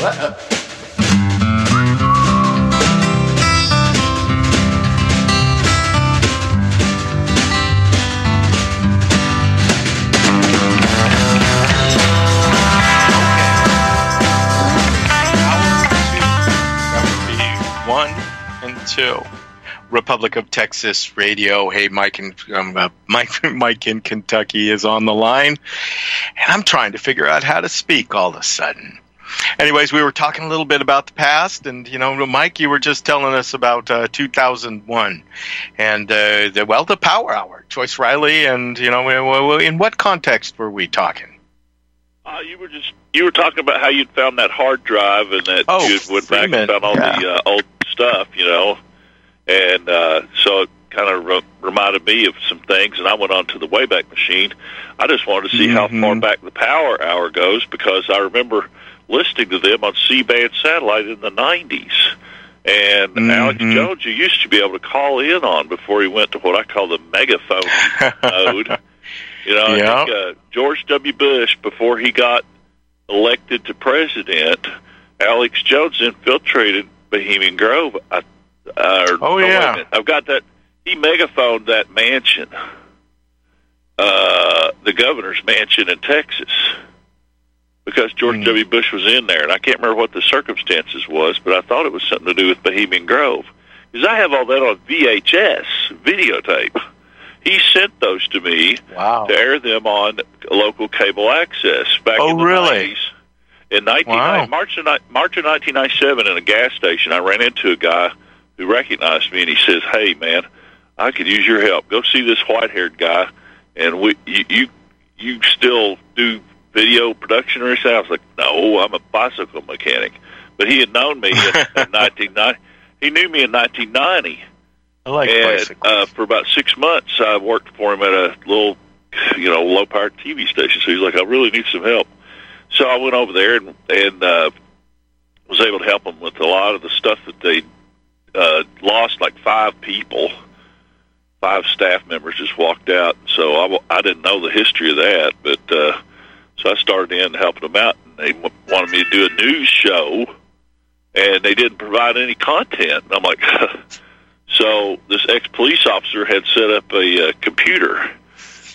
One and two. Republic of Texas Radio. Hey, Mike in um, uh, Mike Mike in Kentucky is on the line, and I'm trying to figure out how to speak all of a sudden. Anyways, we were talking a little bit about the past, and you know, Mike, you were just telling us about uh, 2001, and uh, the well, the Power Hour, Joyce Riley, and you know, in what context were we talking? Uh, you were just you were talking about how you'd found that hard drive and that Oh, you went back and found all yeah. the uh, old stuff, you know, and uh, so it kind of re- reminded me of some things. And I went on to the Wayback Machine. I just wanted to see how Mhm. far back the Power Hour goes because I remember listening to them on C-band satellite in the '90s. And Alex Mhm. Jones, you used to be able to call in on before he went to what I call the megaphone mode. You know, Yeah. I think uh, George W. Bush, before he got elected to president, Alex Jones infiltrated Bohemian Grove. I, uh, Oh, wait yeah. I've got that. He megaphoned that mansion, uh, the governor's mansion in Texas, because George Hmm. W. Bush was in there, and I can't remember what the circumstances was, but I thought it was something to do with Bohemian Grove, because I have all that on VHS videotape. He sent those to me Wow. to air them on local cable access back Oh, in the really? 90s. In 19, Wow. March, of, March of 1997, in a gas station, I ran into a guy who recognized me, and he says, "Hey, man, I could use your help. Go see this white-haired guy, and we you you, you still do video production or anything?" I was like, "No, I'm a bicycle mechanic." But he had known me in, in 1990. He knew me in 1990 I like and bicycles. uh, for about six months, I worked for him at a little, you know, low powered TV station. So he's like, I really need some help. So I went over there and and uh, was able to help them with a lot of the stuff that they uh, lost. Like five people, five staff members just walked out. So I, w- I didn't know the history of that, but uh, so I started in helping them out. And they wanted me to do a news show, and they didn't provide any content. And I'm like. So this ex police officer had set up a uh, computer.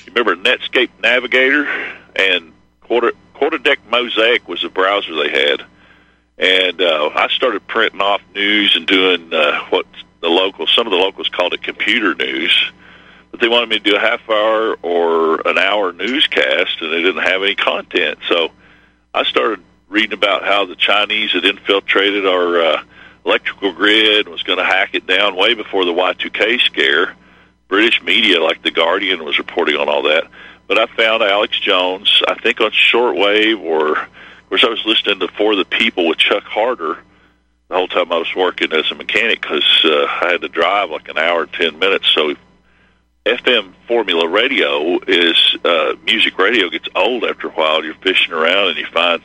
You remember Netscape Navigator and Quarter Quarter Mosaic was the browser they had, and uh, I started printing off news and doing uh, what the locals, some of the locals called it computer news, but they wanted me to do a half hour or an hour newscast, and they didn't have any content. So I started reading about how the Chinese had infiltrated our uh, electrical grid and was going to hack it down way before the Y2K scare. British media like The Guardian was reporting on all that. But I found Alex Jones, I think on shortwave, or of course I was listening to For the People with Chuck Harder the whole time I was working as a mechanic because uh, I had to drive like an hour and ten minutes. So FM formula radio is uh, music radio gets old after a while. You're fishing around and you find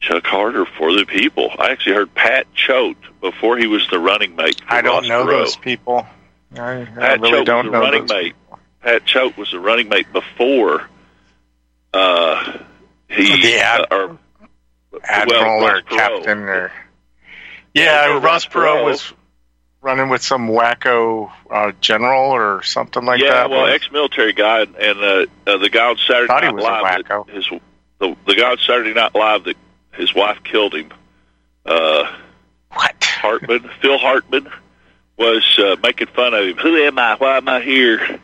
Chuck Harder for the people. I actually heard Pat Choate before he was the running mate. For I don't Ross know Perot. those people. I, I Pat really Choate don't was know the running those mate. Pat Choate was the running mate before uh, he The ad- uh, or admiral well, or Perot. captain or Yeah, yeah, Ross Ross Perot Perot. was running with some wacko uh, general or something like yeah, that. well, ex-military guy, and uh, uh, the guy on Saturday Night Live. that. His the, the guy on Saturday Night Live that his wife killed him. Uh, what? Hartman, Phil Hartman, was uh, making fun of him. Who am I? Why am I here?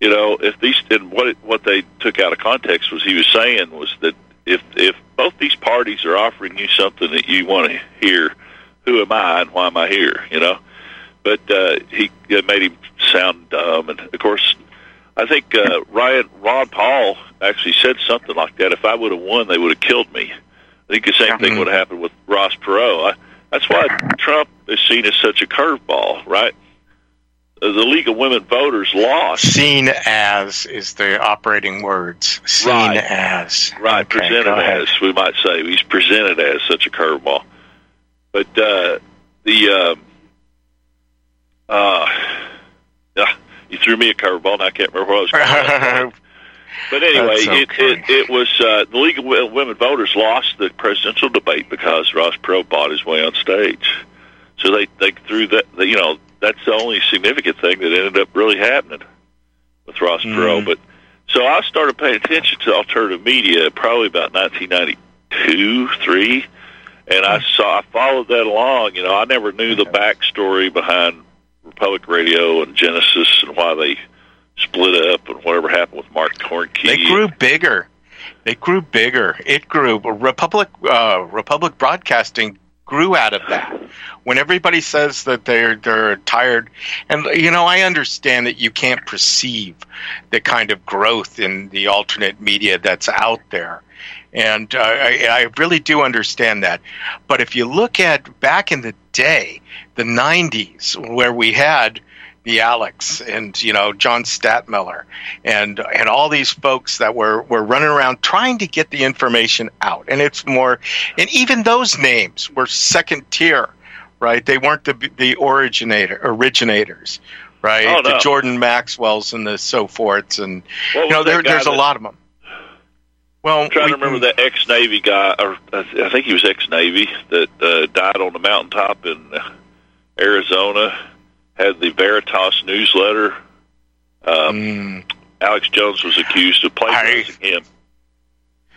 You know, if these and what it, what they took out of context was he was saying was that if if both these parties are offering you something that you want to hear, who am I and why am I here? You know, but uh, he it made him sound dumb, and of course. I think uh, Ryan Ron Paul actually said something like that. If I would have won, they would have killed me. I think the same thing Mhm. would have happened with Ross Perot. I, that's why Trump is seen as such a curveball, right? The League of Women Voters lost, Seen as is the operating words. Seen Right. as. right? Okay, presented as we might say, he's presented as such a curveball. But uh, the um, uh, yeah, you threw me a curveball, and I can't remember what I was. Going to But anyway, That's it, it it was uh, the League of Women Voters lost the presidential debate because Ross Perot bought his way on stage. So they they threw that. The, you know, that's the only significant thing that ended up really happening with Ross Mm. Perot. But so I started paying attention to alternative media probably about 1992, three, and I saw I followed that along. You know, I never knew the backstory behind Republic Radio and Genesis and why they split up and whatever happened with Mark Koernke. They grew bigger. They grew bigger. It grew. Republic uh, Republic Broadcasting grew out of that. When everybody says that they're they're tired, and you know, I understand that you can't perceive the kind of growth in the alternate media that's out there, and uh, I, I really do understand that. But if you look at back in the day, the '90s, where we had the Alex and you know John Stadtmiller and and all these folks that were were running around trying to get the information out. And it's more and even those names were second tier right? They weren't the the originator originators right? Oh, no. the Jordan Maxwells and the so forths and you know there, there's a lot of them well I'm trying we to remember that ex Navy guy, or uh, I think he was ex Navy that uh, died on the mountaintop in uh, Arizona. Had the Veritas newsletter. Um, Mm, Alex Jones was accused of plagiarizing him.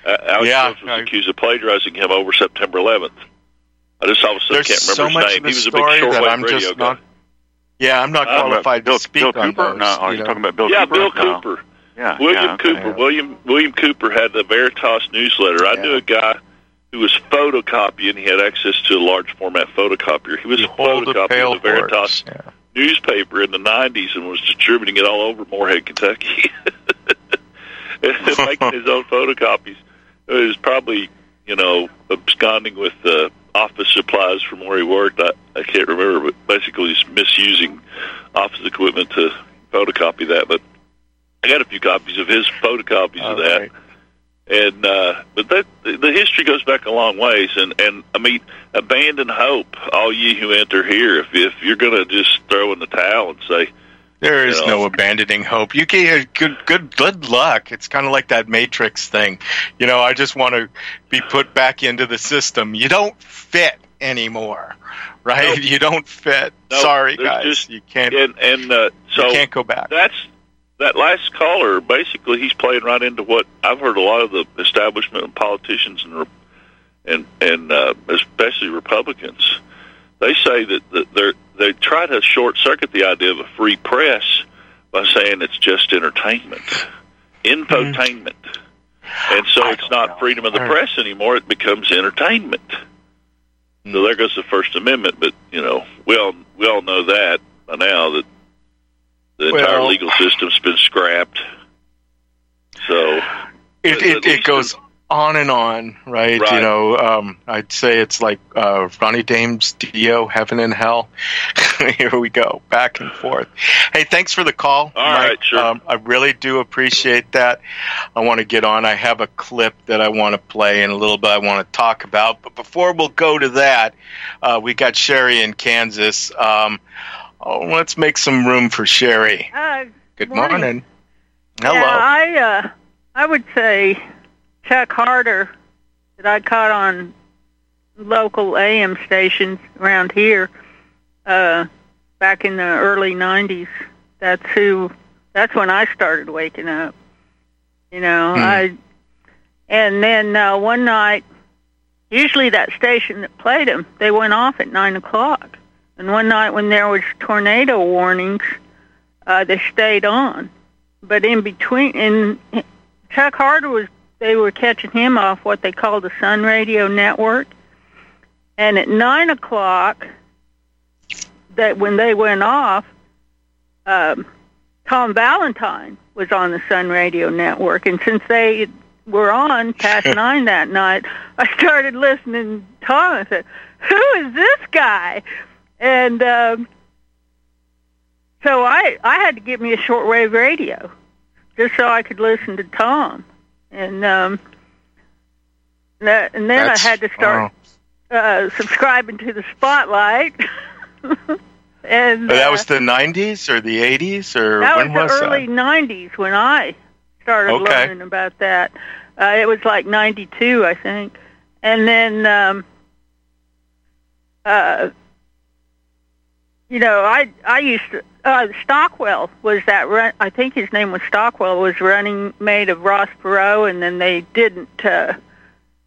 Uh, Alex Yeah, Jones was I- accused of plagiarizing him over September 11th. I just all of a sudden can't remember so his much name. he was a big shortwave I'm radio guy. not yeah I'm not Uh, qualified Bill, to speak Bill on Cooper? those, no, are you you know. talking about Bill Cooper? yeah, Cooper? Bill No. Cooper. Yeah, William yeah, okay. Cooper. William William Cooper had the Veritas newsletter. I Yeah. knew a guy who was photocopying. He had access to a large format photocopier. He was You photocopying pale the Veritas. Yeah. newspaper in the '90s and was distributing it all over Morehead, Kentucky, making his own photocopies. It was probably you know absconding with uh, office supplies from where he worked. I, I can't remember, but basically he's misusing office equipment to photocopy that. But I got a few copies of his photocopies All of that right. and uh, but that the history goes back a long ways, and and I mean, abandon hope, all ye who enter here. If if you're going to just throw in the towel and say, There is you no abandoning hope. You get good, good, good luck. It's kind of like that Matrix thing. You know, I just want to be put back into the system. You don't fit anymore, right? Nope. You don't fit. Nope. Sorry, There's guys. just- you can't. and and uh, so you can't go back. that's that last caller. Basically, he's playing right into what I've heard a lot of the establishment and politicians and and and uh, especially Republicans. They say that that they're they try to short circuit the idea of a free press by saying it's just entertainment, infotainment, and so it's don't know. freedom of the press anymore. It becomes entertainment. So there goes the First Amendment. But you know, we all we all know that by now that the entire legal system's been scrapped. So it, it, it goes on and on, right? You know, um, I'd say it's like uh, Ronnie James Dio, Heaven and Hell. Here we go, back and forth. Hey, thanks for the call. All Mike. right, sure. Um, I really do appreciate that. I want to get on. I have a clip that I want to play and a little bit I want to talk about. But before we'll go to that, uh, we got Sherry in Kansas. Um, oh, let's make some room for Sherry. Uh, Good Morning. morning. Hello. Yeah, I uh, I would say Chuck Harder that I caught on local AM stations around here uh, back in the early '90s. That's who. That's when I started waking up. You know, Hmm. I and then uh, one night, usually that station that played them, they went off at nine o'clock. And one night when there was tornado warnings, uh, they stayed on. But in between, in Chuck Harder was, they were catching him off what they call the Sun Radio Network. And at nine o'clock, that when they went off, um, Tom Valentine was on the Sun Radio Network, and since they were on past nine that night, I started listening to Tom. I said, "Who is this guy?" And um, so I I had to get me a shortwave radio just so I could listen to Tom, and um, that and then That's- I had to start uh, subscribing to the Spotlight. and But that uh, was the 90s or the 80s or that when was was the early that? '90s when I started Okay. learning about that. Uh, it was like '92, I think, and then um, uh, you know, I I used to. Uh, Stockwell was that run. I think his name was Stockwell. Was running mate of Ross Perot, and then they didn't. Uh,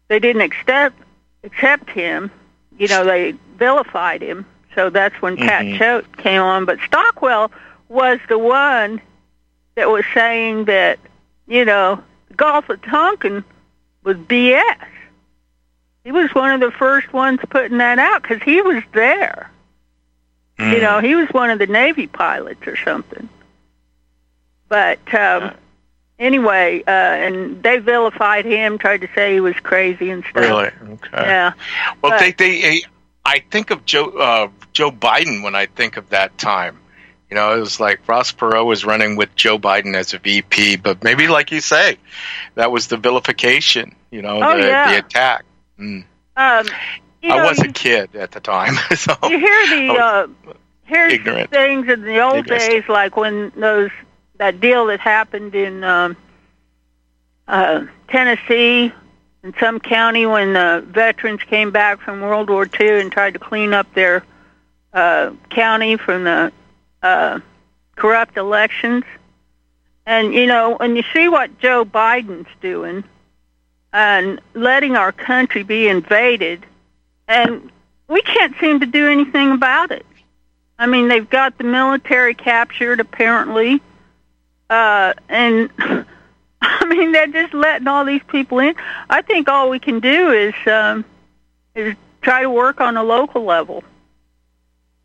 they didn't accept accept him. You know, they vilified him. So that's when Pat Mhm. Choate came on. But Stockwell was the one that was saying that you know the Gulf of Tonkin was BS. He was one of the first ones putting that out because he was there. Mm. You know, he was one of the Navy pilots or something. But um, anyway, uh, and they vilified him, tried to say he was crazy and stuff. really okay. Yeah. Well, But- they they I think of Joe uh, Joe Biden when I think of that time. You know, it was like Ross Perot was running with Joe Biden as a VP, but maybe like you say, that was the vilification. You know, Oh, the, yeah. the attack. Mm. Um, you I know, was a kid at the time, so you hear the uh, here's ignorant. things in the old Maybe I days, like when those that deal that happened in um, uh, Tennessee in some county when the veterans came back from World War II and tried to clean up their uh, county from the uh, corrupt elections. And you know, when you see what Joe Biden's doing and letting our country be invaded, and we can't seem to do anything about it. I mean, they've got the military captured apparently, uh, and I mean they're just letting all these people in. I think all we can do is um, is try to work on a local level.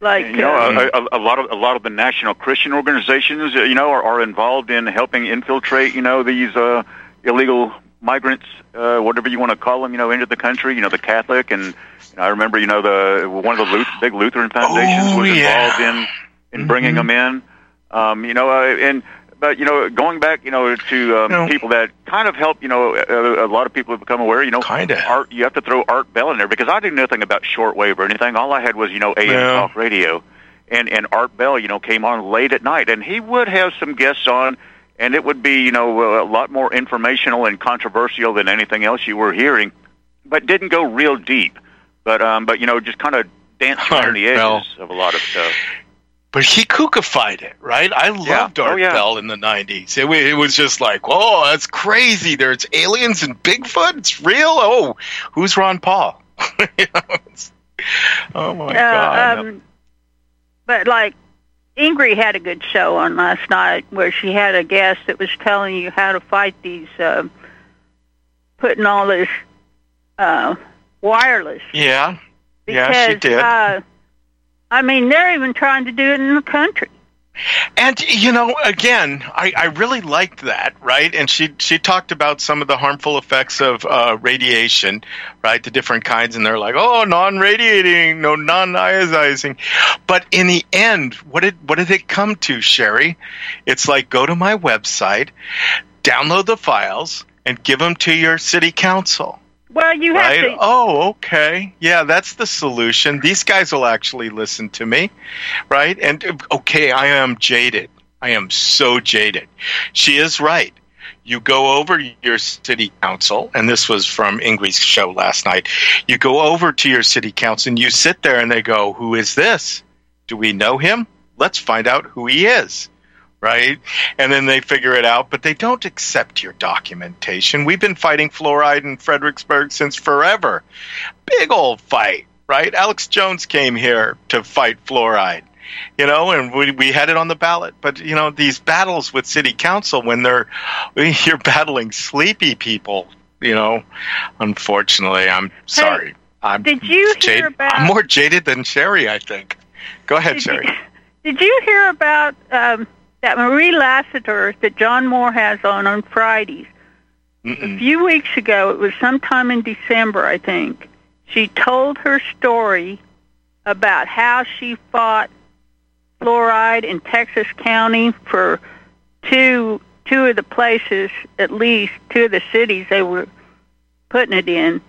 Like you know, uh, a, a, a lot of a lot of the national Christian organizations, uh, you know, are, are involved in helping infiltrate, you know, these uh, illegal migrants, uh, whatever you want to call them, you know, into the country. You know, the Catholic and you know, I remember, you know, the one of the Luth- big Lutheran foundations Oh, was yeah. involved in in bringing Mhm. them in. Um, you know, uh, and but you know, going back, you know, to um, No. people that kind of help, you know, a, a lot of people have become aware. You know, Kinda. Art, you have to throw Art Bell in there because I knew nothing about shortwave or anything. All I had was, you know, AM Yeah. talk radio, and and Art Bell, you know, came on late at night, and he would have some guests on, and it would be, you know, a lot more informational and controversial than anything else you were hearing, but didn't go real deep. But um, but you know, just kind of danced around the edges Bell. of a lot of stuff. But he kookified it, right? I loved Oh, Art yeah. Bell in the '90s. It, wa- it was just like, oh, that's crazy. There's aliens and Bigfoot. It's real. Oh, who's Ron Paul? You know, oh my god! um, but like Ingrid had a good show on last night where she had a guest that was telling you how to fight these, uh, putting all this uh, wireless. yeah, Because, yeah, she did. Uh, I mean, they're even trying to do it in the country. And you know, again, I, I really liked that, right? And she she talked about some of the harmful effects of uh, radiation, right? The different kinds, and they're like, oh, non-radiating, no, non-ionizing. But in the end, what did what did it come to, Sherry? It's like go to my website, download the files, and give them to your city council. Well, you have Right? to. Oh, okay. Yeah, that's the solution. These guys will actually listen to me, right? And okay, I am jaded. I am so jaded. She is right. You go over your city council, and this was from Ingrid's show last night. You go over to your city council and you sit there and they go, Who is this? Do we know him? Let's find out who he is. Right? And then they figure it out, but they don't accept your documentation. We've been fighting fluoride in Fredericksburg since forever. Big old fight, right? Alex Jones came here to fight fluoride, you know, and we, we had it on the ballot. But, you know, these battles with city council, when they're, you're battling sleepy people, you know, unfortunately, I'm sorry. I'm did you hear jaded. about- I'm more jaded than Sherry, I think. Go ahead, Did Sherry. you, did you hear about um, that Marie Lassiter that John Moore has on on Fridays? A Mm-mm. few weeks ago, it was sometime in December, I think. She told her story about how she fought fluoride in Texas County for two two of the places, at least two of the cities they were putting it in,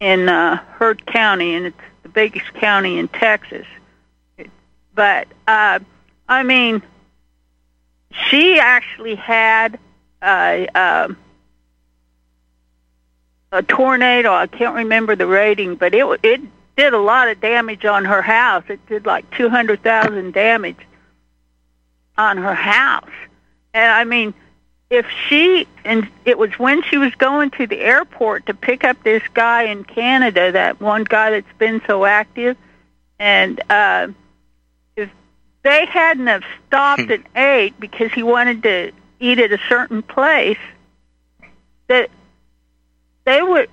in uh, Heard County, and it's the biggest county in Texas. But uh, I mean, she actually had a um, a tornado. I can't remember the rating, but it it did a lot of damage on her house. It did like two hundred thousand damage on her house, and I mean, if she and it was when she was going to the airport to pick up this guy in Canada, that one guy that's been so active, and uh, they hadn't have stopped and ate because he wanted to eat at a certain place, that they would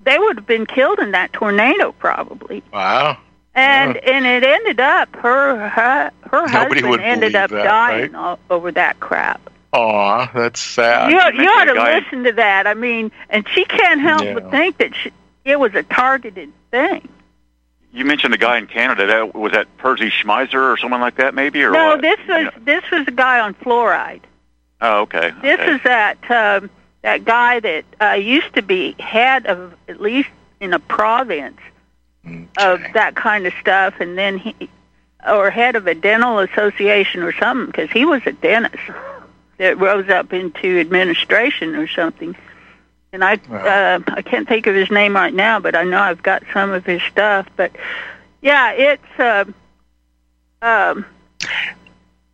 they would have been killed in that tornado probably. Wow. And Yeah. and it ended up her her, her Nobody husband ended up that, dying o- over that crap. Aw, that's sad. you you you ought to guy- listen to that. I mean, and she can't help Yeah. but think that she, it was a targeted thing. You mentioned a guy in Canada. That was that Percy Schmeiser or someone like that, maybe, or no, what? this was this was a guy on fluoride. Oh, okay. This okay. is that um, that guy that uh, used to be head of at least in a province of that kind of stuff, and then he or head of a dental association or something because he was a dentist that rose up into administration or something. And I Wow. uh, I can't think of his name right now, but I know I've got some of his stuff. But yeah, it's uh, um,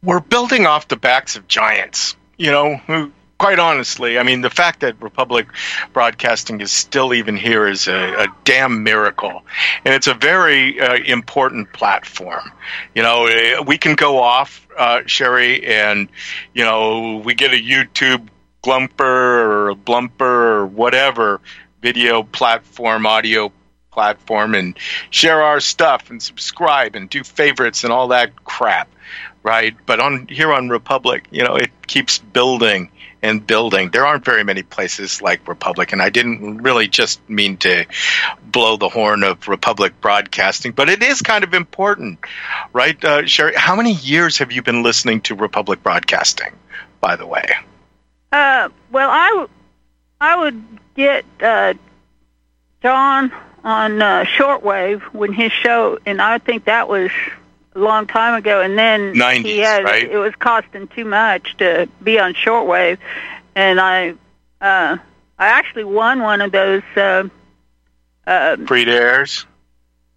we're building off the backs of giants. You know, who, quite honestly, I mean, the fact that Republic Broadcasting is still even here is a, a damn miracle, and it's a very uh, important platform. You know, eh, we can go off, uh, Sherry, and you know, we get a YouTube glumper or blumper or whatever video platform, audio platform, and share our stuff and subscribe and do favorites and all that crap right? But on here on Republic, you know, it keeps building and building. There aren't very many places like Republic, and I didn't really just mean to blow the horn of Republic Broadcasting, but it is kind of important, right, uh, Sherry? How many years have you been listening to Republic Broadcasting? By the way, Uh, well, I, w- I would get uh, John on uh, shortwave when his show, and I think that was a long time ago. And then 90s, he had right? it was costing too much to be on shortwave, and I, uh, I actually won one of those uh, uh, free to airs.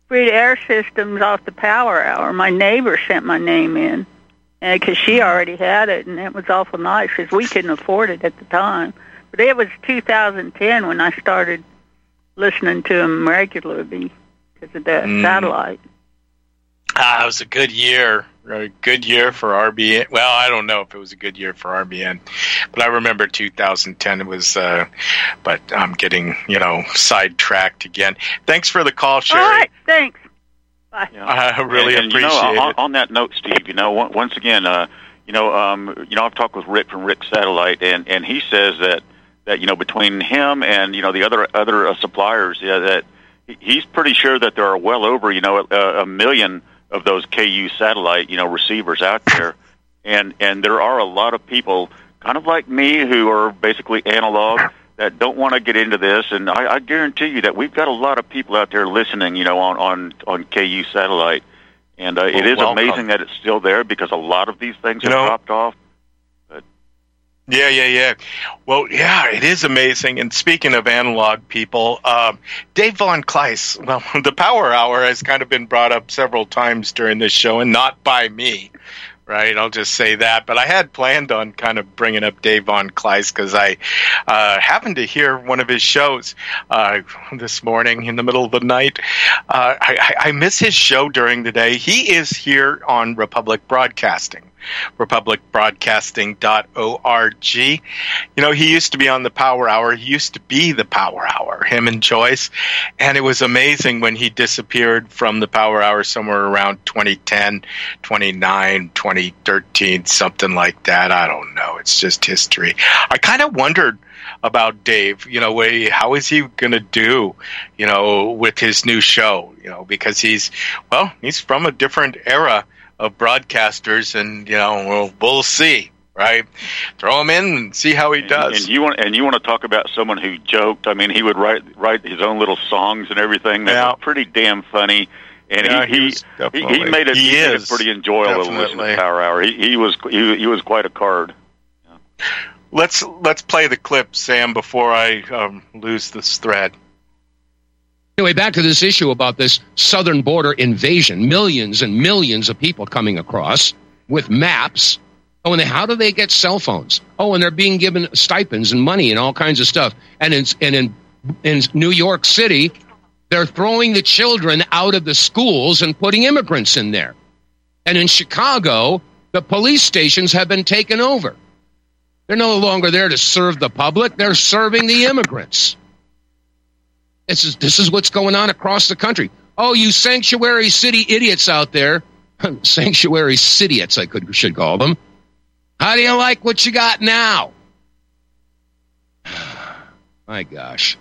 free to air systems off the Power Hour. My neighbor sent my name in because she already had it, and it was awful nice because we couldn't afford it at the time. But it was 2010 when I started listening to them regularly because of the Mm. satellite. Ah, it was a good year. A good year for RBN. Well, I don't know if it was a good year for RBN, but I remember 2010 it was. Uh, but I'm getting you know sidetracked again. Thanks for the call, Sherry. All right, thanks. Bye. Yeah. I really and, and, appreciate you know, on, it. on that note, Steve, you know, on- once again, uh, you know, um, you know, I've talked with Rick from Rick Satellite, and and he says that that you know between him and you know the other other uh, suppliers, yeah, that he's pretty sure that there are well over you know a, a million of those KU satellite you know receivers out there, and and there are a lot of people, kind of like me, who are basically analog. That don't want to get into this, and I, I guarantee you that we've got a lot of people out there listening, you know, on on on KU satellite, and uh, it Well, is welcome. amazing that it's still there because a lot of these things You have know- dropped off. But. Yeah, yeah, yeah. Well, yeah, it is amazing. And speaking of analog people, um, Dave Von Kleist, well, the Power Hour has kind of been brought up several times during this show, and not by me, right? I'll just say that. But I had planned on kind of bringing up Dave Von Kleist because I uh, happened to hear one of his shows uh, this morning in the middle of the night. Uh, I I miss his show during the day. He is here on Republic Broadcasting republicbroadcasting.org. You know, he used to be on the Power Hour. He used to be the Power Hour, him and Joyce. And it was amazing when he disappeared from the Power Hour somewhere around 2010, 29, 2013, something like that. I don't know. It's just history. I kind of wondered about Dave, you know, way- how is he going to do, you know, with his new show, you know, because he's, well, he's from a different era of broadcasters, and you know we'll, we'll see. Right, throw him in and see how he And- does. And you want and you want to talk about someone who joked? I mean, he would write write his own little songs and everything. That Yeah. pretty damn funny. And Yeah, he he he, he, made it he made is, it pretty enjoyable to listen to Power Hour. He, he was he, he was quite a card. let's let's play the clip, Sam, before I um, lose this thread. Anyway, back to this issue about this southern border invasion. Millions and millions of people coming across with maps. Oh, and how do they get cell phones? Oh, and they're being given stipends and money and all kinds of stuff. And in, and in, in New York City, they're throwing the children out of the schools and putting immigrants in there. And in Chicago, the police stations have been taken over. They're no longer there to serve the public, they're serving the immigrants. This is, this is what's going on across the country. Oh, you sanctuary city idiots out there. sanctuary city idiots, I could, should call them. How do you like what you got now? My gosh.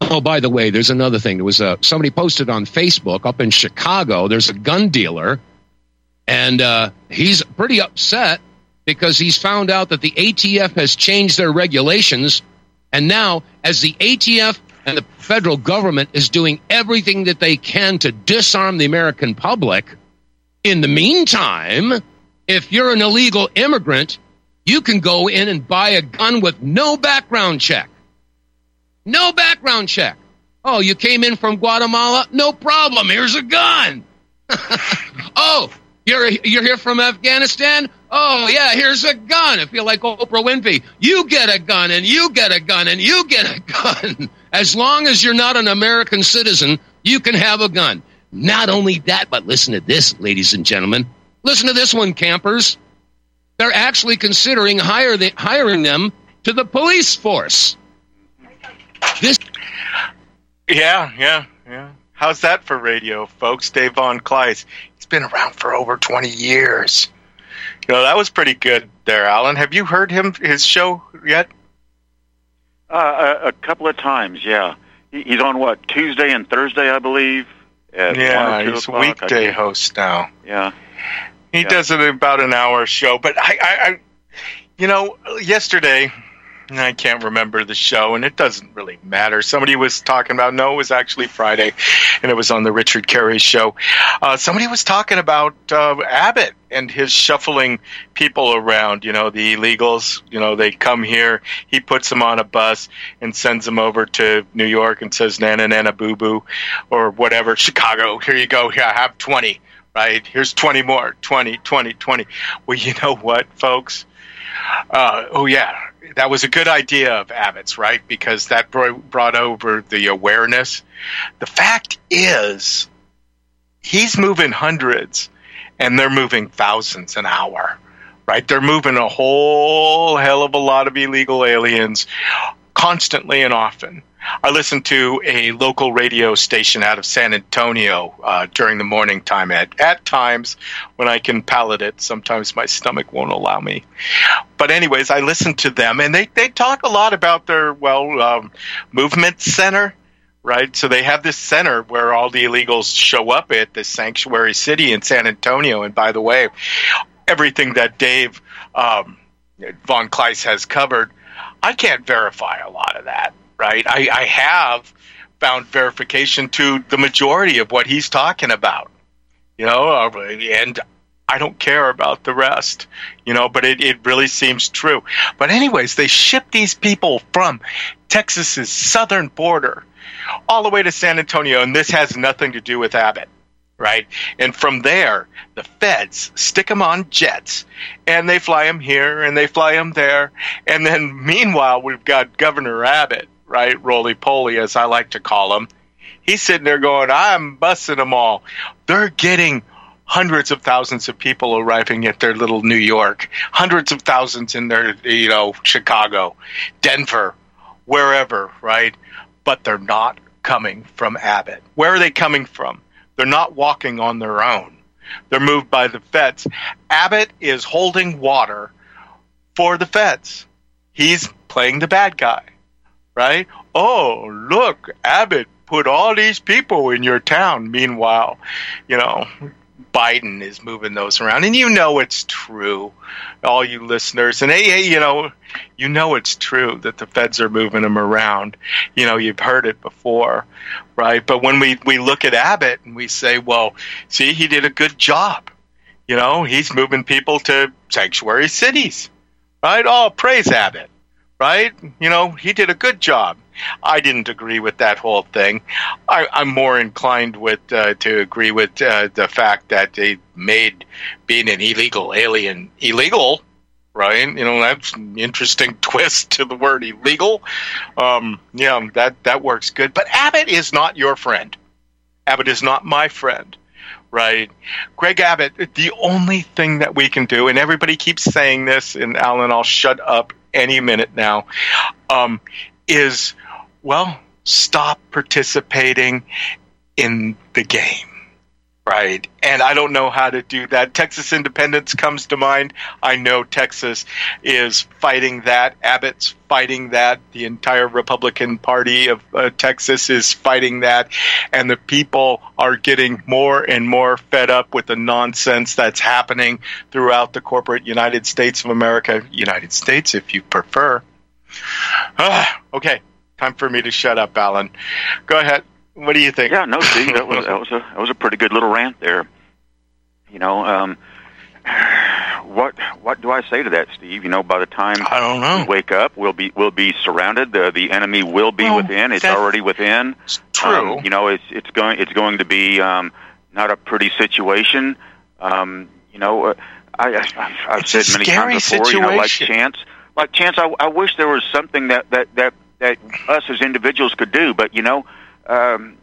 Oh, by the way, there's another thing. There was a, somebody posted on Facebook up in Chicago. There's a gun dealer, and uh, he's pretty upset because he's found out that the ATF has changed their regulations and now, as the ATF and the federal government is doing everything that they can to disarm the American public, in the meantime, if you're an illegal immigrant, you can go in and buy a gun with no background check. No background check. Oh, you came in from Guatemala? No problem. Here's a gun. oh, you're you're here from Afghanistan? Oh yeah, here's a gun. I feel like Oprah Winfrey. You get a gun and you get a gun and you get a gun. As long as you're not an American citizen, you can have a gun. Not only that, but listen to this, ladies and gentlemen. Listen to this one, campers. They're actually considering hire the, hiring them to the police force. This. Yeah, yeah, yeah. How's that for radio, folks? Dave Von Kleist been around for over 20 years. Know, that was pretty good there, Alan. Have you heard him his show yet? Uh, a, a couple of times, yeah. He's on what Tuesday and Thursday, I believe. yeah, he's a weekday host now. Yeah, he yeah. does it about an hour show. But I, I, I, you know, yesterday I can't remember the show, and it doesn't really matter. Somebody was talking about, no, it was actually Friday, and it was on the Richard Carey show. Uh, somebody was talking about uh, Abbott and his shuffling people around, you know, the illegals, you know, they come here, he puts them on a bus and sends them over to New York and says, nana, nana, boo boo, or whatever, Chicago, here you go, here, I have 20, right? Here's 20 more, 20, 20, 20. Well, you know what, folks? Uh, oh, yeah that was a good idea of Abbott's, right? Because that brought over the awareness. The fact is, he's moving hundreds, and they're moving thousands an hour, right? They're moving a whole hell of a lot of illegal aliens constantly and often. I listen to a local radio station out of San Antonio uh, during the morning time. At at times, when I can palate it, sometimes my stomach won't allow me. But anyways, I listen to them, and they they talk a lot about their well um, movement center. Right, so they have this center where all the illegals show up at the sanctuary city in San Antonio. And by the way, everything that Dave um, von Kleist has covered, I can't verify a lot of that right? I, I have found verification to the majority of what he's talking about, you know, uh, and I don't care about the rest, you know, but it, it really seems true. But, anyways, they ship these people from Texas's southern border all the way to San Antonio, and this has nothing to do with Abbott. Right, and from there, the feds stick them on jets, and they fly them here and they fly them there, and then meanwhile, we've got Governor Abbott, right? Roly poly, as I like to call him. He's sitting there going, I'm busting them all. They're getting hundreds of thousands of people arriving at their little New York, hundreds of thousands in their, you know, Chicago, Denver, wherever, right? But they're not coming from Abbott. Where are they coming from? They're not walking on their own. They're moved by the feds. Abbott is holding water for the feds. He's playing the bad guy right? Oh, look, Abbott put all these people in your town. Meanwhile, you know, Biden is moving those around, and you know it's true, all you listeners. And hey, hey, you know, you know it's true that the feds are moving them around. You know, you've heard it before, right? But when we we look at Abbott and we say, well, see, he did a good job. You know, he's moving people to sanctuary cities, right? Oh, praise Abbott, right? You know, he did a good job. I didn't agree with that whole thing. I, am more inclined with uh, to agree with uh, the fact that they made being an illegal alien illegal. Right, you know that's an interesting twist to the word illegal. Um, yeah, that that works good. But Abbott is not your friend. Abbott is not my friend right? Greg Abbott, the only thing that we can do, and everybody keeps saying this, and Alan, I'll shut up any minute now, um, is well, stop participating in the game. Right. And I don't know how to do that. Texas independence comes to mind. I know Texas is fighting that. Abbott's fighting that. The entire Republican Party of uh, Texas is fighting that. And the people are getting more and more fed up with the nonsense that's happening throughout the corporate United States of America. United States, if you prefer. Ah, okay. Time for me to shut up, Alan. Go ahead. What do you think? Yeah, no, Steve, that was that was a that was a pretty good little rant there. You know, um, what what do I say to that, Steve? You know, by the time I don't know. we wake up, we'll be we'll be surrounded. The the enemy will be Well, within. It's already within. True. Um, you know, it's it's going it's going to be um, not a pretty situation. Um, you know, uh, I, I I've, It's said many times before. You know, like chance, like chance. I, I wish there was something that that that that us as individuals could do, but you know. Um,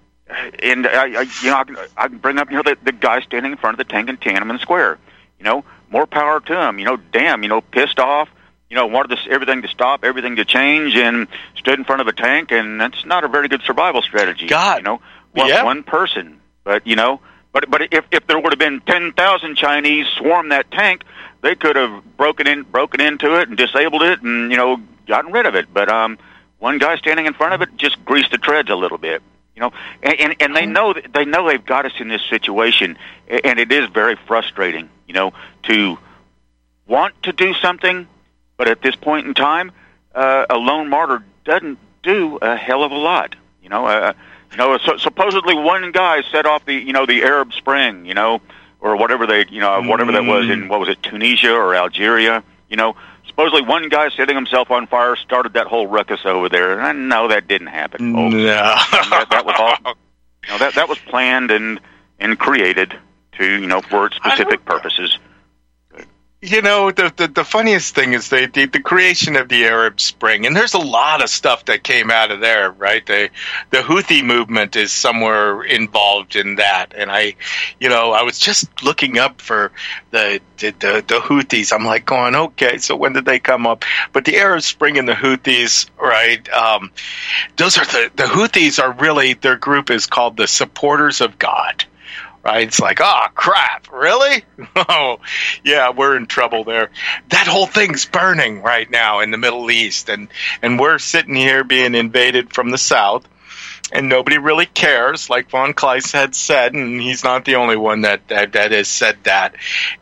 and I, I, you know, I can, I can bring up, you know, the, the guy standing in front of the tank in Tiananmen Square. You know, more power to him. You know, damn, you know, pissed off. You know, wanted this, everything to stop, everything to change, and stood in front of a tank, and that's not a very good survival strategy. God. you know, one, Yeah. one person. But you know, but but if if there would have been ten thousand Chinese swarm that tank, they could have broken in broken into it and disabled it, and you know, gotten rid of it. But um, one guy standing in front of it just greased the treads a little bit. You know, and, and and they know that they know they've got us in this situation, and it is very frustrating. You know, to want to do something, but at this point in time, uh, a lone martyr doesn't do a hell of a lot. You know, uh, you know, so, supposedly one guy set off the you know the Arab Spring, you know, or whatever they you know whatever that was in what was it Tunisia or Algeria, you know. Supposedly, one guy setting himself on fire started that whole ruckus over there, and I know that didn't happen. folks. No. that, that was all. You know, that that was planned and and created to you know for its I specific know. purposes. You know, the, the the funniest thing is the, the creation of the Arab Spring, and there's a lot of stuff that came out of there, right? The the Houthi movement is somewhere involved in that, and I, you know, I was just looking up for the the the, the Houthis. I'm like going, okay, so when did they come up? But the Arab Spring and the Houthis, right? Um, those are the the Houthis are really their group is called the Supporters of God. Right? It's like, oh crap, really? Oh, yeah, we're in trouble there. That whole thing's burning right now in the Middle East, and and we're sitting here being invaded from the south, and nobody really cares, like von Kleist had said, and he's not the only one that that, that has said that.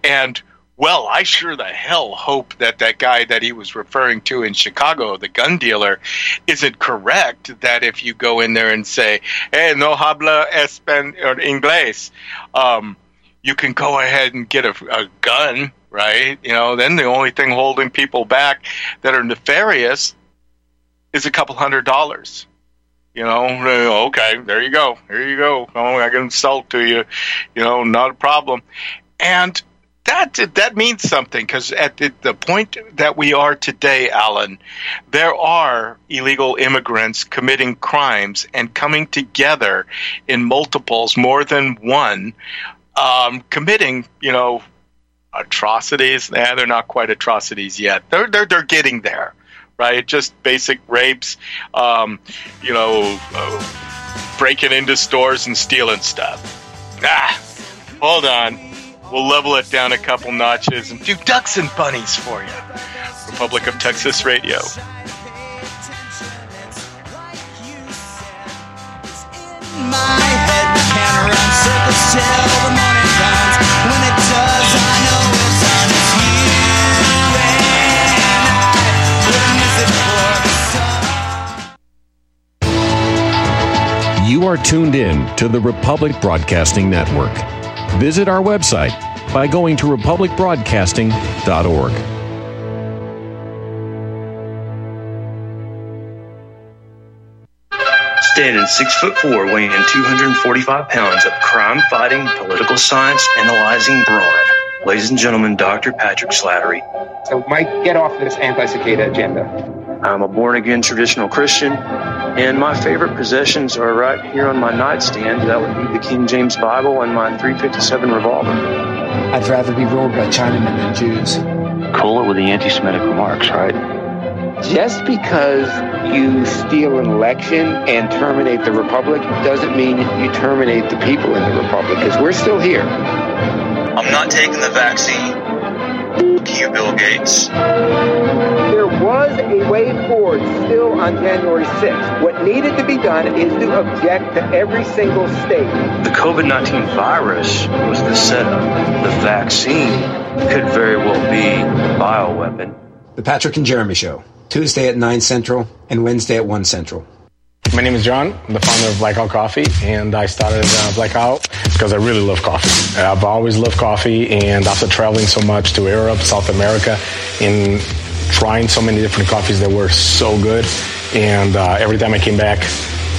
And well, I sure the hell hope that that guy that he was referring to in Chicago, the gun dealer, isn't correct. That if you go in there and say, "Hey, no habla espan or inglés," um, you can go ahead and get a, a gun, right? You know, then the only thing holding people back that are nefarious is a couple hundred dollars. You know, uh, okay, there you go, there you go. Oh, I can sell to you. You know, not a problem. And that that means something because at the, the point that we are today, Alan, there are illegal immigrants committing crimes and coming together in multiples, more than one, um, committing, you know, atrocities. Nah, they're not quite atrocities yet. They're they're they're getting there, right? Just basic rapes, um, you know, uh, breaking into stores and stealing stuff. Ah, hold on. We'll level it down a couple notches and do ducks and bunnies for you. Republic of Texas Radio. You are tuned in to the Republic Broadcasting Network. Visit our website by going to republicbroadcasting.org. Standing six foot four, weighing in 245 pounds of crime fighting, political science, analyzing brawn. Ladies and gentlemen, Dr. Patrick Slattery. So, Mike, get off this anti cicada agenda. I'm a born again traditional Christian and my favorite possessions are right here on my nightstand. That would be the King James Bible and my 357 revolver. I'd rather be ruled by Chinamen than Jews. Cool it with the anti Semitic remarks, right? Just because you steal an election and terminate the Republic doesn't mean you terminate the people in the Republic, because we're still here. I'm not taking the vaccine. Fuck you, Bill Gates. There was a way forward still on January 6th. What needed to be done is to object to every single state. The COVID 19 virus was the setup. The vaccine could very well be a bioweapon. The Patrick and Jeremy Show, Tuesday at 9 Central and Wednesday at 1 Central. My name is John. I'm the founder of Blackout Coffee, and I started uh, Blackout because I really love coffee. I've always loved coffee, and after traveling so much to Europe, South America, and trying so many different coffees that were so good, and uh, every time I came back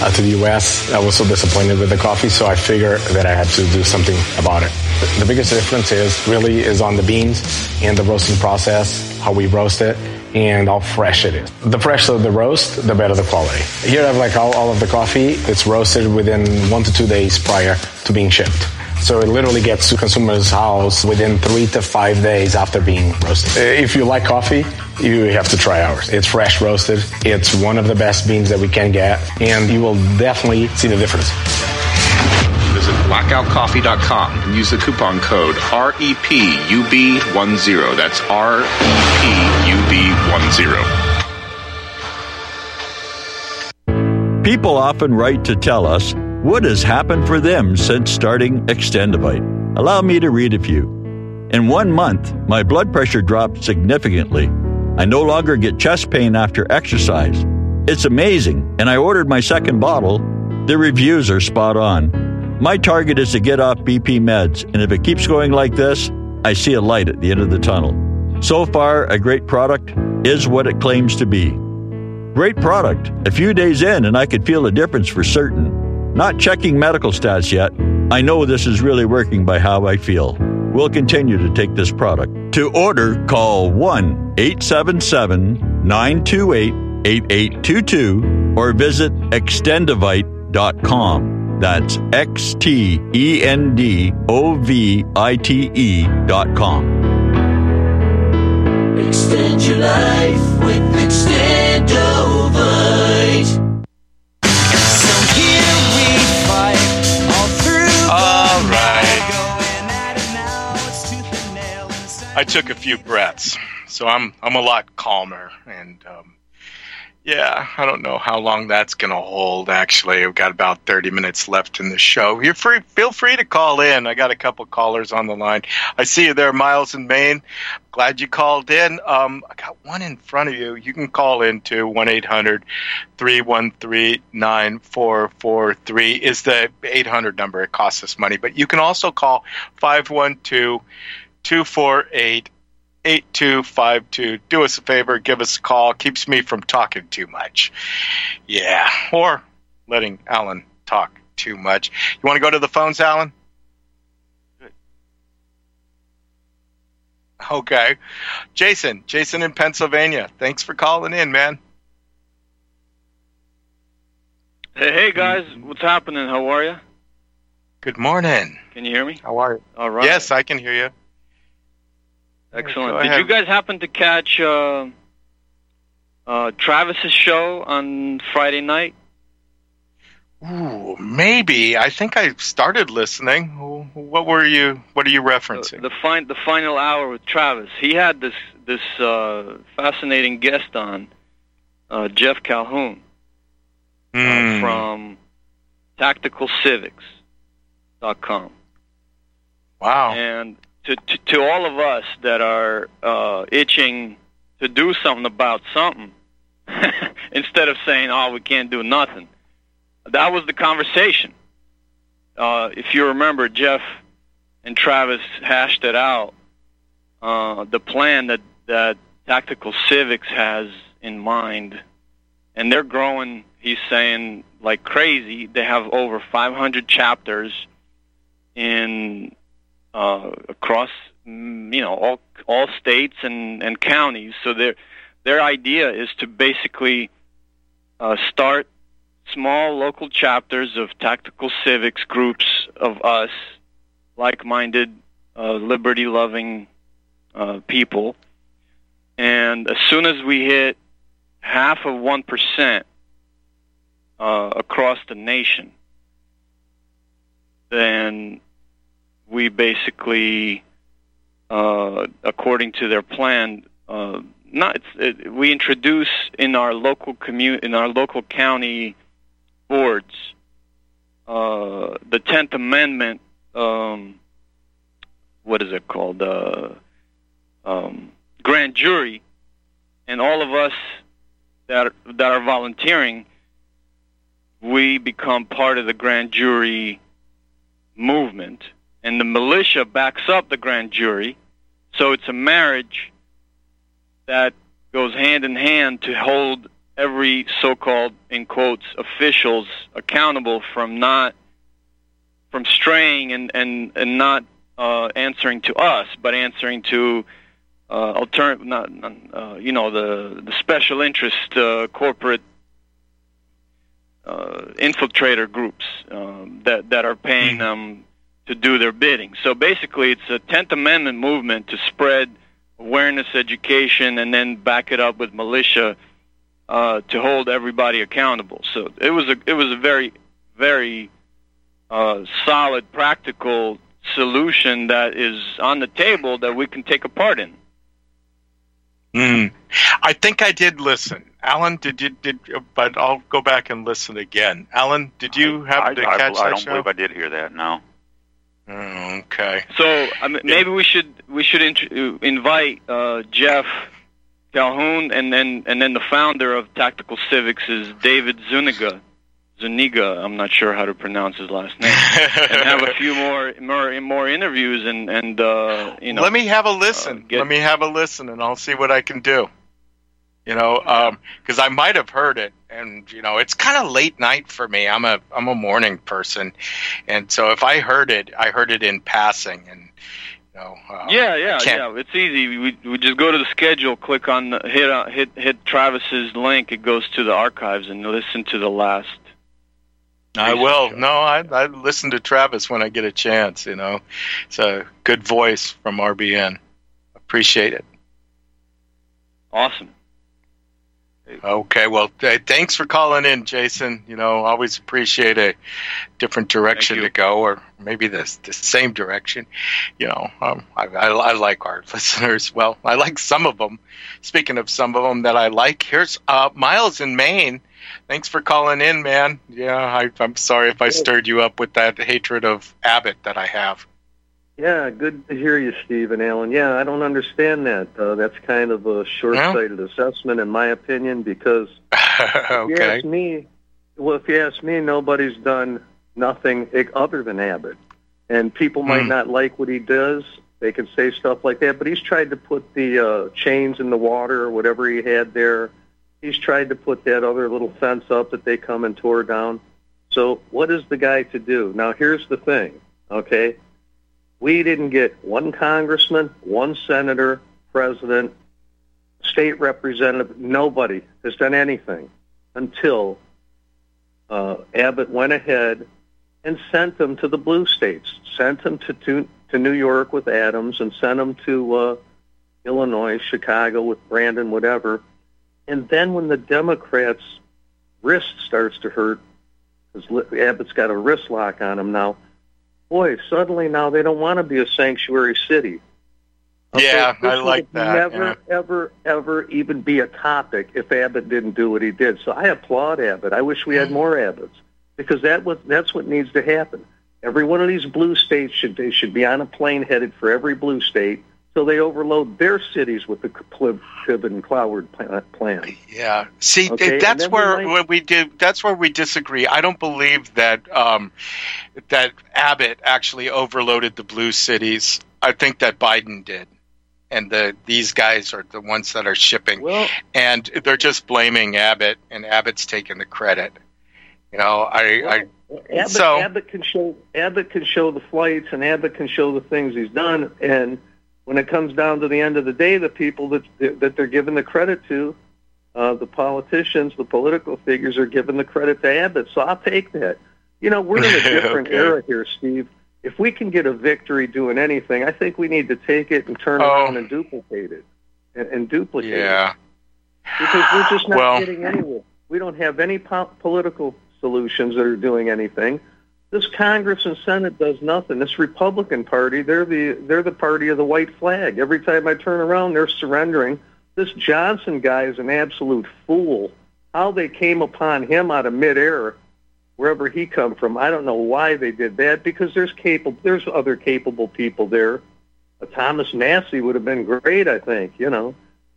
uh, to the U.S., I was so disappointed with the coffee, so I figured that I had to do something about it. The biggest difference is really is on the beans and the roasting process, how we roast it, and how fresh it is. The fresher the roast, the better the quality. Here I have like all, all of the coffee. It's roasted within one to two days prior to being shipped. So it literally gets to consumers' house within three to five days after being roasted. Uh, if you like coffee, you have to try ours. It's fresh roasted. It's one of the best beans that we can get, and you will definitely see the difference. Visit blackoutcoffee.com and use the coupon code E REPUB10. That's E REPUB10. People often write to tell us what has happened for them since starting Extendovite. Allow me to read a few. In one month, my blood pressure dropped significantly. I no longer get chest pain after exercise. It's amazing, and I ordered my second bottle. The reviews are spot on. My target is to get off BP meds, and if it keeps going like this, I see a light at the end of the tunnel. So far, a great product is what it claims to be. Great product. A few days in, and I could feel a difference for certain. Not checking medical stats yet. I know this is really working by how I feel. We'll continue to take this product. To order, call 1 877 928 8822 or visit extendovite.com. That's X T E N D O V I T E dot com. Extend your life with Extendovite. I took a few breaths, so I'm I'm a lot calmer, and um, yeah, I don't know how long that's gonna hold. Actually, I've got about 30 minutes left in the show. You're free. Feel free to call in. I got a couple callers on the line. I see you there, Miles in Maine. Glad you called in. Um, I got one in front of you. You can call in to 1 800 313 9443 is the 800 number. It costs us money, but you can also call 512 248 8252. Do us a favor, give us a call. Keeps me from talking too much. Yeah, or letting Alan talk too much. You want to go to the phones, Alan? Good. Okay. Jason, Jason in Pennsylvania. Thanks for calling in, man. Hey, hey guys, what's happening? How are you? Good morning. Can you hear me? How are you? All right. Yes, I can hear you. Excellent. Did you guys happen to catch uh, uh, Travis's show on Friday night? Ooh, maybe. I think I started listening. What were you? What are you referencing? The fin- the final hour with Travis. He had this this uh, fascinating guest on, uh, Jeff Calhoun uh, Hmm. from TacticalCivics.com. Wow. And to, to to all of us that are uh, itching to do something about something, instead of saying, "Oh, we can't do nothing," that was the conversation. Uh, if you remember, Jeff and Travis hashed it out. Uh, the plan that that Tactical Civics has in mind, and they're growing. He's saying like crazy. They have over 500 chapters in uh, across mm, you know all all states and and counties. So their their idea is to basically uh, start small local chapters of tactical civics groups of us, like-minded, uh, liberty-loving uh, people, and as soon as we hit half of one percent uh, across the nation, then we basically, uh, according to their plan, uh, not it, we introduce in our local commu- in our local county boards uh, the Tenth Amendment. Um, what is it called? Uh, um, grand jury, and all of us that that are volunteering, we become part of the grand jury movement, and the militia backs up the grand jury. So it's a marriage that goes hand in hand to hold every so-called in quotes officials accountable from not from straying and and and not uh, answering to us, but answering to uh, altern not uh, you know the the special interest uh, corporate uh, infiltrator groups um, that that are paying them to do their bidding. So basically, it's a Tenth Amendment movement to spread awareness, education, and then back it up with militia uh, to hold everybody accountable. So it was a it was a very very uh, solid, practical solution that is on the table that we can take a part in. Mm. I think I did listen. Alan, did you did? But I'll go back and listen again. Alan, did you happen I, to I, catch I that don't show? believe I did hear that. No. Mm, okay. So I mean, maybe we should we should int- uh, invite uh, Jeff Calhoun and then and then the founder of Tactical Civics is David Zuniga. Zuniga, I'm not sure how to pronounce his last name, and have a few more more more interviews and and uh, you know. Let me have a listen. get- Let me have a listen, and I'll see what I can do. You know, because I might have heard it, and you know, it's kind of late night for me. I'm a I'm a morning person, and so if I heard it, I heard it in passing, and you know, uh, Yeah, yeah, yeah. It's easy. We we just go to the schedule, click on the, hit uh, hit hit Travis's link. It goes to the archives and listen to the last. I will. No, I I listen to Travis when I get a chance. You know, it's a good voice from RBN. Appreciate it. Awesome. Okay, well, th- thanks for calling in, Jason. You know, always appreciate a different direction to go, or maybe the the same direction. You know, um, I, I, I like our listeners. Well, I like some of them. Speaking of some of them that I like, here's uh, Miles in Maine. Thanks for calling in, man. Yeah, I, I'm sorry if I stirred you up with that hatred of Abbott that I have. Yeah, good to hear you, Steve and Alan. Yeah, I don't understand that. Uh, that's kind of a short-sighted assessment, in my opinion, because if you ask me, well, if you ask me, nobody's done nothing other than Abbott, and people might Hmm. not like what he does. They can say stuff like that, but he's tried to put the uh, chains in the water or whatever he had there. He's tried to put that other little fence up that they come and tore down. So, what is the guy to do? Now, here's the thing, okay? We didn't get one congressman, one senator, president, state representative. Nobody has done anything until uh, Abbott went ahead and sent them to the blue states, sent them to, to, to New York with Adams, and sent them to uh, Illinois, Chicago with Brandon, whatever. And then when the Democrats' wrist starts to hurt, because Abbott's got a wrist lock on him now, boy, suddenly now they don't want to be a sanctuary city. Yeah, I like that, Never, ever, ever even be a topic if Abbott didn't do what he did. So I applaud Abbott. I wish we had mm. more Abbotts because that was that's what needs to happen. Every one of these blue states should they should be on a plane headed for every blue state so they overload their cities with the Clib and Cloward pla- plan. Yeah. See, Okay, that's where, might- where we did. That's where we disagree. I don't believe that um, that Abbott actually overloaded the blue cities. I think that Biden did. and the these guys are the ones that are shipping, Well, and they're just blaming Abbott, and Abbott's taking the credit. You know, I, I Abbott, so Abbott can show Abbott can show the flights, and Abbott can show the things he's done. And when it comes down to the end of the day, the people that that they're giving the credit to, uh, the politicians, the political figures, are giving the credit to Abbott. So I'll take that. You know, we're in a different Okay. era here, Steve. If we can get a victory doing anything, I think we need to take it and turn Oh. around and duplicate it, and, and duplicate it yeah. because we're just not Well- getting anywhere. We don't have any po- political solutions that are doing anything. This Congress and Senate does nothing. This Republican Party, they're the they're the party of the white flag. Every time I turn around, they're surrendering. This Johnson guy is an absolute fool. How they came upon him out of midair, wherever he come from, I don't know why they did that. Because there's capable, there's other capable people there. Uh, Thomas Massie would have been great, I think. You know,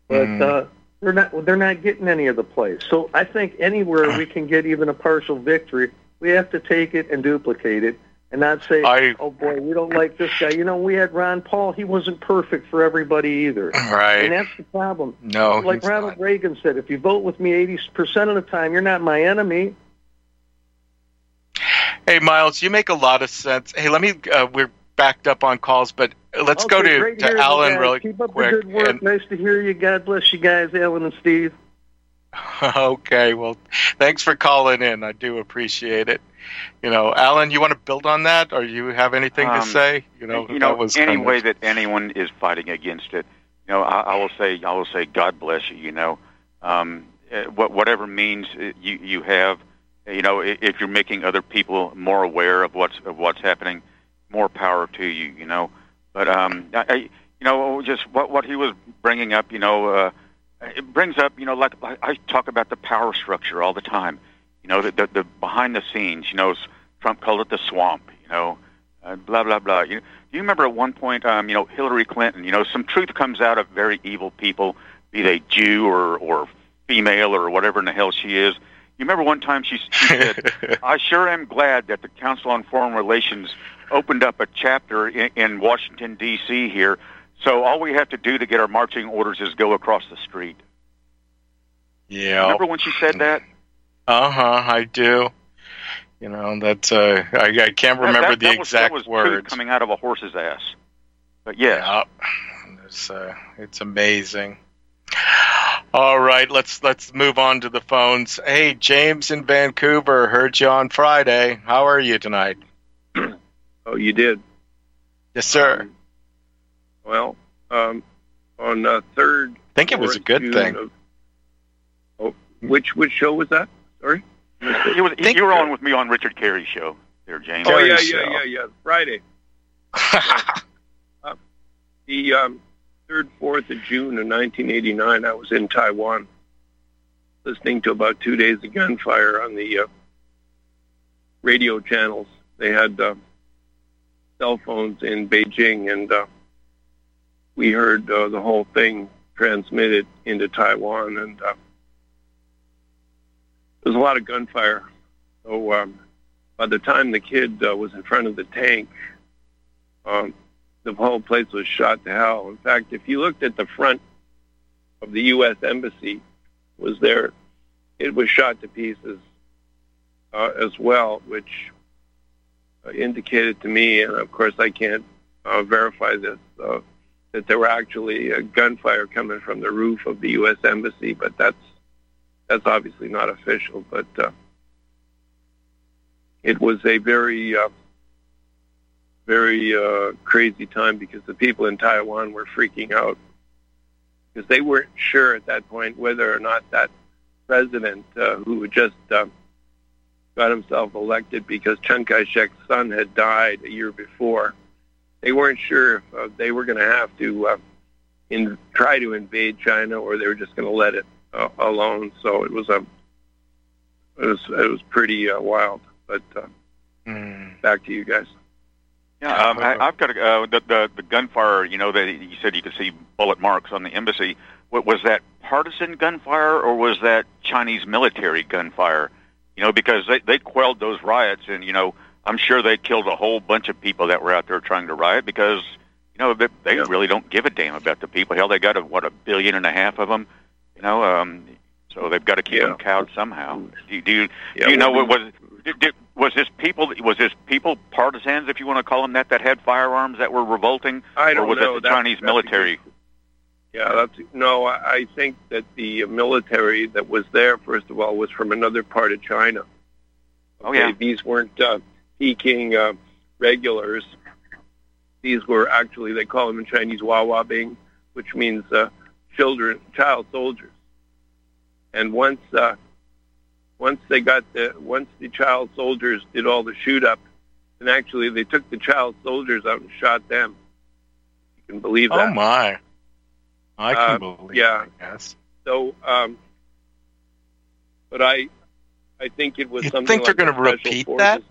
but Mm. uh, they're not they're not getting any of the plays. So I think anywhere we can get even a partial victory, we have to take it and duplicate it, and not say, I- "Oh boy, we don't like this guy." You know, we had Ron Paul; he wasn't perfect for everybody either, Right. and that's the problem. No, like Ronald Reagan said, if you vote with me eighty percent of the time, you're not my enemy. Hey, Miles, you make a lot of sense. Hey, let me. Uh, we're backed up on calls, but let's go to, to Alan really Keep up quick. the good work. And- Nice to hear you. God bless you guys, Alan and Steve. okay, well, thanks for calling in. I do appreciate it. You know, Alan, you want to build on that, or you have anything to Um, say? You know, you know, that was any kind of- way that anyone is fighting against it, you know, I, I will say, I will say, God bless you. You know, um, eh, whatever means eh, you you have, eh, you know, if you're making other people more aware of what's of what's happening, more power to you. You know, but um, I, I, you know, just what what he was bringing up, you know, uh, it brings up, you know, like I, I talk about the power structure all the time. You know, the, the the behind the scenes. You know, Trump called it the swamp. You know, uh, blah blah blah. You, do you remember at one point, um, you know, Hillary Clinton? You know, some truth comes out of very evil people, be they Jew or or female or whatever in the hell she is. You remember one time she, she said, "I sure am glad that the Council on Foreign Relations opened up a chapter in, in Washington D.C. here, so all we have to do to get our marching orders is go across the street." Yeah. Remember when she said that? Uh huh. I do. You know, that's. Uh, I, I can't That- remember that- the that was- exact that was words. coming out of a horse's ass. But yes. It's, uh, it's amazing. All right, let's let's move on to the phones. Hey, James in Vancouver, heard you on Friday. How are you tonight? Oh, you did. Yes, sir. Well, um, on uh, third. I think it was a good June thing. Of, oh, which which show was that? Sorry. You, was, you were on with me on Richard Carey's show there, James. Oh yeah, yeah, yeah, yeah. Friday. uh, the um, third, fourth of June of 1989, I was in Taiwan, listening to about two days of gunfire on the uh, radio channels. They had uh, cell phones in Beijing, and uh, we heard uh, the whole thing transmitted into Taiwan, and uh, there was a lot of gunfire. So um, by the time the kid uh, was in front of the tank, um, the whole place was shot to hell. In fact, if you looked at the front of the U.S. embassy, was there, it was shot to pieces uh, as well, which uh, indicated to me, and of course I can't uh, verify this, uh, that there were actually uh, gunfire coming from the roof of the U.S. embassy, but that's that's obviously not official. But uh, it was a very uh, very uh, crazy time because the people in Taiwan were freaking out because they weren't sure at that point whether or not that president uh, who had just uh, got himself elected because Chiang Kai-shek's son had died a year before. They weren't sure if uh, they were going to have to uh, in, try to invade China or they were just going to let it uh, alone. So it was a it was it was pretty uh, wild. But uh, back to you guys. Yeah, um, I, I've got a, uh, the, the the gunfire. You know that you said you could see bullet marks on the embassy. What, was that partisan gunfire or was that Chinese military gunfire? You know, because they they quelled those riots, and you know, I'm sure they killed a whole bunch of people that were out there trying to riot because you know, they, they really don't give a damn about the people. Hell, they got a what a billion and a half of them. You know, um, so they've got to keep them cowed somehow. Do, you- do you Yeah, do you know what was did, did, was this people was this people partisans, if you want to call them that, that had firearms that were revolting, I don't was know. it the That's- Chinese that's military? Yeah, that's no. I think that the military that was there, first of all, was from another part of China. Oh, yeah. These weren't uh, Peking uh, regulars. These were actually they call them in Chinese Wawa Bing, which means uh, children, child soldiers. And once uh, once they got the once the child soldiers did all the shoot up, and actually they took the child soldiers out and shot them. You can believe that. Oh my! I can Uh, believe. yeah. Guess. So, um, but I, I think it was something. You something. think they're like going to the repeat forces. that?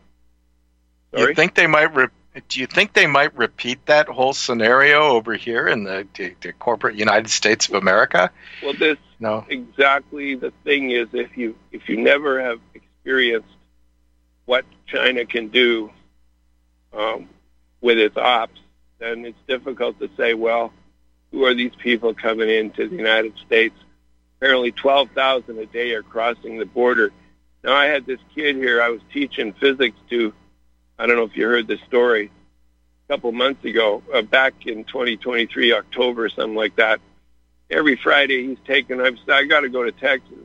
Sorry? You think they might? Re- do you think they might repeat that whole scenario over here in the, the, the corporate United States of America? Well, this No. exactly the thing is if you if you never have experienced what China can do um, with its ops, then it's difficult to say, well, who are these people coming into the United States? Apparently, twelve thousand a day are crossing the border. Now, I had this kid here. I was teaching physics to. I don't know if you heard this story. A couple months ago, uh, back in 2023 October, something like that every Friday he's taking. I've I got to go to Texas,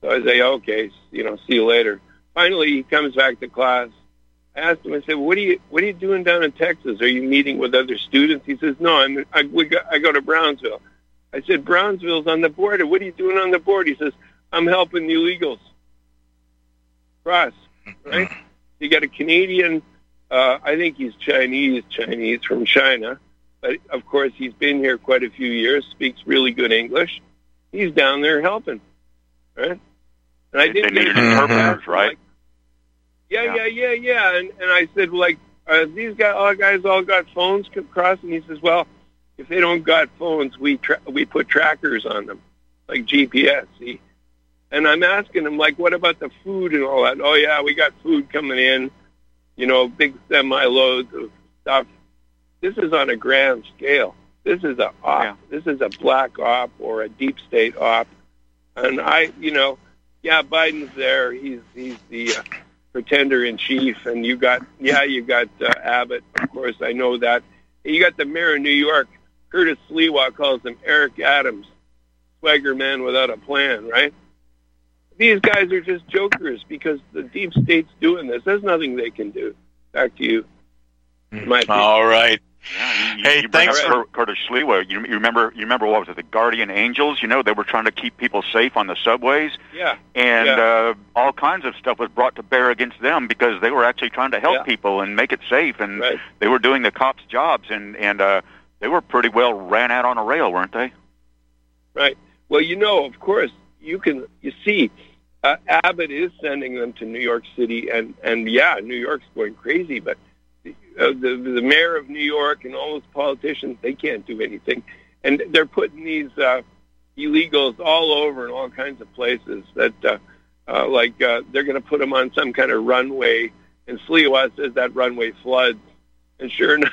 so I say, okay, you know, see you later. Finally, he comes back to class. I asked him. I said, "What are you What are you doing down in Texas? Are you meeting with other students?" He says, "No, I'm I, we go, I go to Brownsville." I said, "Brownsville's on the border. What are you doing on the border?" He says, "I'm helping the illegals cross." Right? You got a Canadian. Uh, I think he's Chinese. Chinese from China but of course he's been here quite a few years, speaks really good English. He's down there helping, right? And I They didn't needed get a interpreters, right? like, yeah, yeah, yeah, yeah. And and I said, like, uh, these guys, all guys, all got phones across, and he says, well, if they don't got phones, we tra- we put trackers on them, like GPS. See? And I'm asking him, like, what about the food and all that? Oh yeah, we got food coming in, you know, big semi loads of stuff this is on a grand scale. This is a op. This is a black op or a deep state op. And I, you know, yeah, Biden's there. He's he's the uh, pretender in chief. And you got, yeah, you got uh, Abbott. Of course, I know that. You got the mayor of New York, Curtis Sliwa, calls him Eric Adams, swagger man without a plan, right? These guys are just jokers because the deep state's doing this. There's nothing they can do. Back to you. My opinion. All right. You, Hey, you bring thanks up for- Cur- Curtis Sliwa. You, you remember? You remember what was it? The Guardian Angels. You know, they were trying to keep people safe on the subways, Yeah. and Yeah. uh, all kinds of stuff was brought to bear against them because they were actually trying to help Yeah. people and make it safe, and Right. they were doing the cops' jobs, and and uh, they were pretty well ran out on a rail, weren't they? Right. Well, you know, of course, you can. You see, uh, Abbott is sending them to New York City, and and yeah, New York's going crazy. But uh, the the mayor of New York and all those politicians, they can't do anything, and they're putting these uh, illegals all over in all kinds of places. That uh, uh, like uh, they're going to put them on some kind of runway, and Sliwa says that runway floods, and sure enough,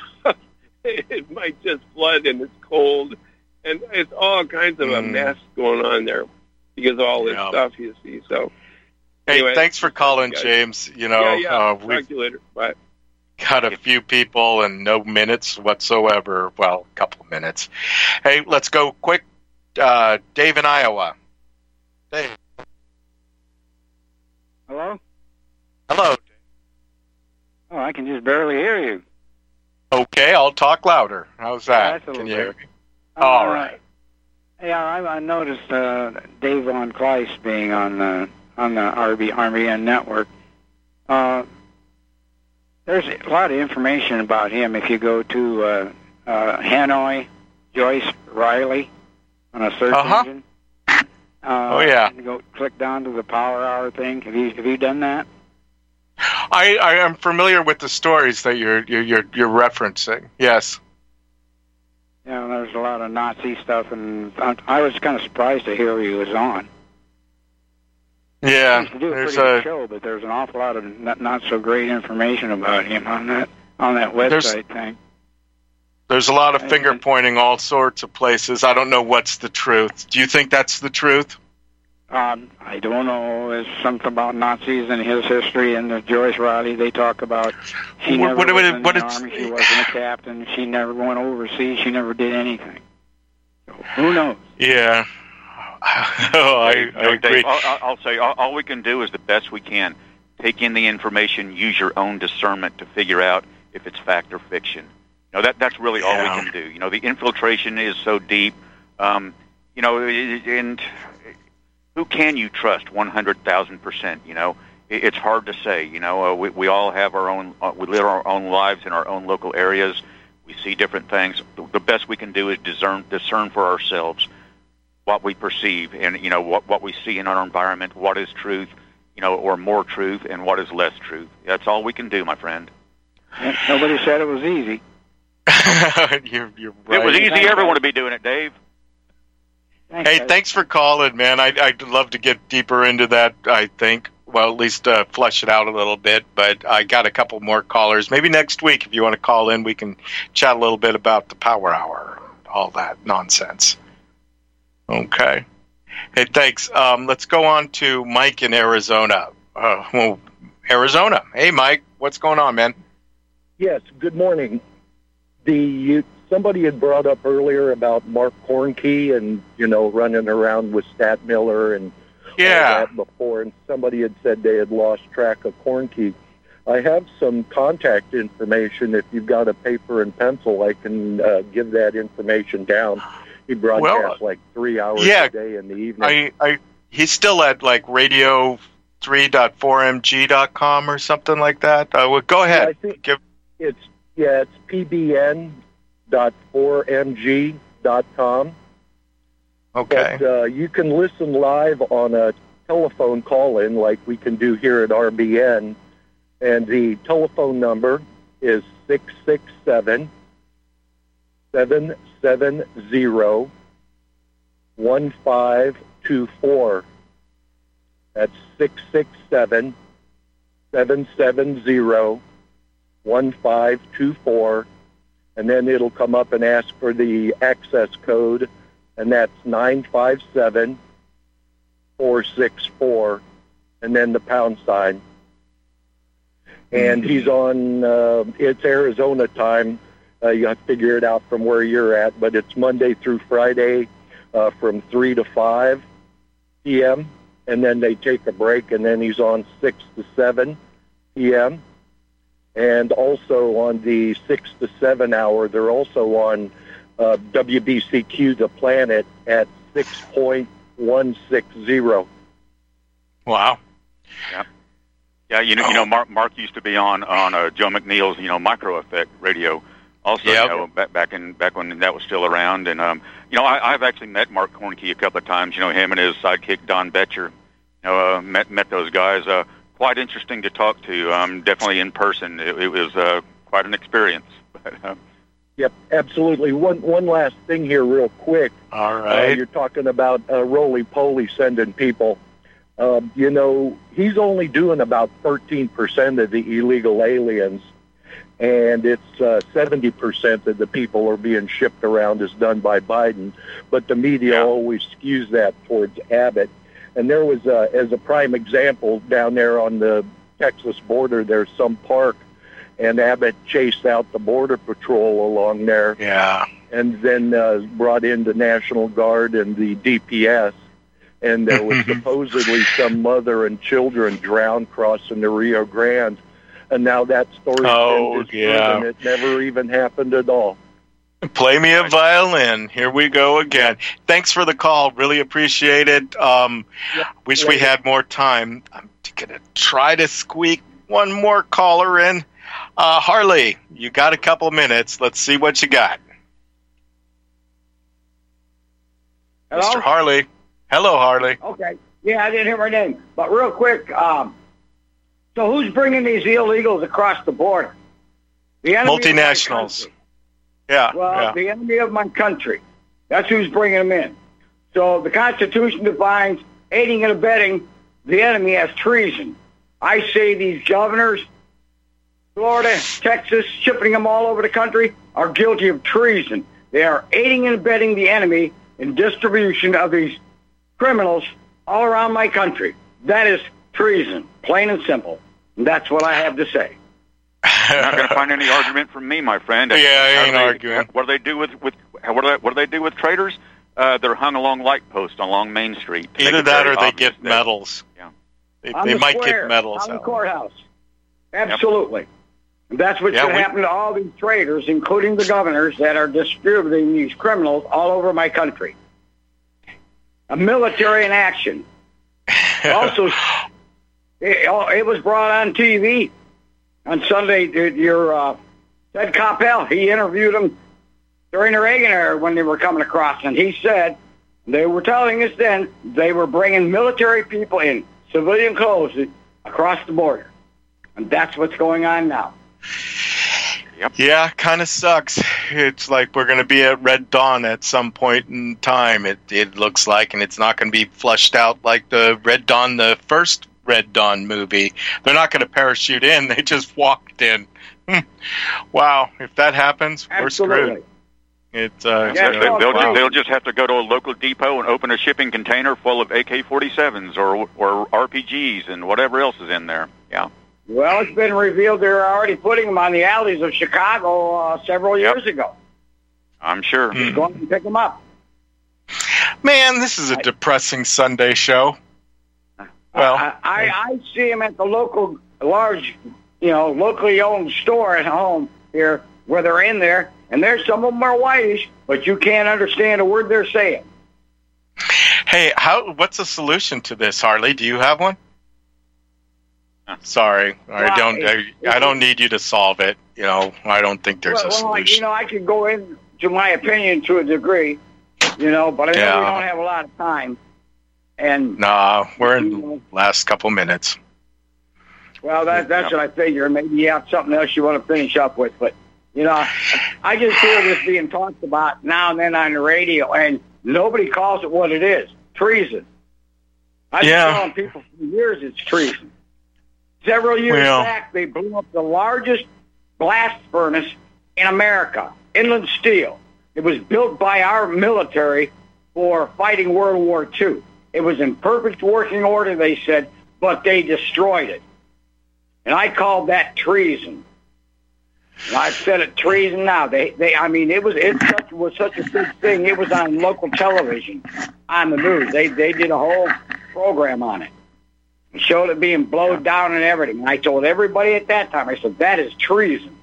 it might just flood, and it's cold and it's all kinds of a Mm. mess going on there because of all this Yeah. stuff you see. So Hey, Anyway, thanks for calling, guys. James. You know, yeah, yeah. uh, Talk we've to you later. Bye. got a few people and no minutes whatsoever. Well, a couple of minutes. Hey, let's go quick. Uh, Dave in Iowa. Dave. Hello? Hello. Oh, I can just barely hear you. Okay, I'll talk louder. How's that? that's a Can little you hear me? All Uh, right. Yeah, I, I noticed uh, Dave Von Kleist being on the on the RB RBN network. Uh, there's a lot of information about him if you go to uh, uh, Hanoi, Joyce Riley on a search Uh-huh. engine. Uh, Oh, yeah. go click down to the Power Hour thing. Have you have you done that? I, I am familiar with the stories that you're you're you're, you're referencing. Yes. Yeah, there's a lot of Nazi stuff, and I, I was kind of surprised to hear he was on. Yeah. To do a There's a show, but there's an awful lot of not, not so great information about him on that on that There's- website thing. There's a lot of finger pointing all sorts of places. I don't know what's the truth. Do you think that's the truth? Um, I don't know. There's something about Nazis and his history, and the Joyce Riley they talk about. She What- never what- was what- in what the it's- army. She wasn't a captain. She never went overseas. She never did anything. So who knows? Yeah. oh, I, I agree. Dave, I'll, I'll- I'll say all, all we can do is the best we can. Take in the information, use your own discernment to figure out if it's fact or fiction. You know, that that's really all we can do. You know, the infiltration is so deep. Um, you know, and who can you trust 100,000%? You know, it's hard to say. You know, uh, we, we all have our own, uh, we live our own lives in our own local areas. We see different things. The, the best we can do is discern, discern for ourselves what we perceive and, you know, what, what we see in our environment, what is truth, you know, or more truth and what is less truth. That's all we can do, my friend. Nobody said it was easy. you're, you're If It was easy. Everyone to be doing it, Dave. Hey, thanks for calling, man. I, I'd love to get deeper into that. I think, well, at least uh, flesh it out a little bit. But I got a couple more callers. Maybe next week, if you want to call in, we can chat a little bit about the Power Hour, all that nonsense. Okay. Hey, thanks. Um, let's go on to Mike in Arizona. Uh, well, Arizona. Hey, Mike, what's going on, man? Yes, good morning. The you, somebody had brought up earlier about Mark Koernke and you know running around with Stadtmiller and Yeah. that before, and somebody had said they had lost track of Koernke. I have some contact information. If you've got a paper and pencil, I can uh, give that information down. He broadcasts like three hours yeah, a day in the evening. I, I, he's still at like radio 3.4mg.com or something like that. Uh, well, go ahead. I think Give, it's yeah, it's pbn.4mg.com. Okay. But uh, you can listen live on a telephone call-in like we can do here at RBN, and the telephone number is six six seven seven seven zero one five two four. That's six six seven seven seven zero one five two four, and then it'll come up and ask for the access code, and that's nine five seven four six four, and then the pound sign. And he's on. Uh, it's Arizona time. Uh, you have to figure it out from where you're at, but it's Monday through Friday uh, from three to five p.m. And then they take a break, and then he's on six to seven p.m and also on the six to seven hour, they're also on uh, WBCQ The Planet at six point one six zero. Wow. Yeah. Yeah, you know, you know, Mark, Mark used to be on on uh, Joe McNeil's, you know, Micro Effect radio. Also, Yep. you know, back back in back when that was still around, and um, you know, I, I've actually met Mark Koernke a couple of times. You know, him and his sidekick Don Betcher. You know, uh, met met those guys. Uh, quite interesting to talk to. Um, definitely in person, it, it was uh, quite an experience. But, uh, Yep, absolutely. One one last thing here, real quick. All Uh, you're talking about uh, roly poly sending people. Um, you know, he's only doing about 13% of the illegal aliens, and it's uh, 70% of the people are being shipped around is done by Biden. But the media always skews that towards Abbott. And there was, uh, as a prime example, down there on the Texas border, there's some park, and Abbott chased out the border patrol along there Yeah. and then uh, brought in the National Guard and the DPS. And there was supposedly some mother and children drowned crossing the Rio Grande. And now that story Oh, is yeah. proven. It never even happened at all. Play me a violin. Here we go again. Thanks for the call. Really appreciate it. Um, wish we had more time. I'm going to try to squeak one more caller in. Uh, Harley, you got a couple minutes. Let's see what you got. Hello? Mr. Harley. Hello, Harley. Okay. Yeah, I didn't hear my name. But real quick, um, so who's bringing these illegals across the border? The enemy of Multinationals. Yeah. Well, yeah. the enemy of my country. That's who's bringing them in. So the Constitution defines aiding and abetting the enemy as treason. I say these governors Florida, Texas, shipping them all over the country are guilty of treason. They are aiding and abetting the enemy in distribution of these criminals all around my country. That is treason, plain and simple. And that's what I have to say. You're not going to find any argument from me, my friend. Yeah, I ain't they- arguing. What do they do with with what do they, what do they do with traitors? Uh, they're hung along light posts along Main Street. Either that or they get that- medals. Yeah. They, they the might square, get medals. on the courthouse. Absolutely. And that's what's Yeah, going to we- happen to all these traitors, including the governors that are distributing these criminals all over my country. A military in action. also, it, it was brought on TV on Sunday. Your uh, Ted Koppel, he interviewed them during the Reagan era when they were coming across, and he said they were telling us then they were bringing military people in civilian clothes across the border, and that's what's going on now. Yeah, kind of sucks. It's like we're going to be at Red Dawn at some point in time. It it looks like, and it's not going to be flushed out like the Red Dawn, the first Red Dawn movie. They're not going to parachute in. They just walked in. Wow, if that happens, we're screwed. It's uh, Yeah, they, uh, they'll, wow. just, they'll just have to go to a local depot and open a shipping container full of AK-47s or or RPGs and whatever else is in there. Yeah. Well, it's been revealed they're already putting them on the alleys of Chicago uh, several years ago. I'm sure. Just go and pick them up. Man, this is a depressing Sunday show. Well, I, I, I see them at the local, large, you know, locally owned store at home here where they're in there, and there's some of them are whitish, but you can't understand a word they're saying. Hey, how? What's the solution to this, Harley? Do you have one? Sorry, I Well, don't. I, I don't need you to solve it. You know, I don't think there's well, a well, solution. you know, I could go into my opinion to a degree, you know, but I know Yeah. we don't have a lot of time. And Nah, we're in the last couple minutes. Well, that, that's what I figure. Maybe you have something else you want to finish up with, but you know, I just hear this being talked about now and then on the radio, and nobody calls it what it is: treason. I've been telling people for years it's treason. Several years Well- back, they blew up the largest blast furnace in America, Inland Steel. It was built by our military for fighting World War II. It was in perfect working order, they said, but they destroyed it. And I called that treason. And I've said it treason now. They, they, I mean, it was it such, was such a big thing. It was on local television, on the news. They, they did a whole program on it, and showed it being blown down and everything. And I told everybody at that time, I said that is treason.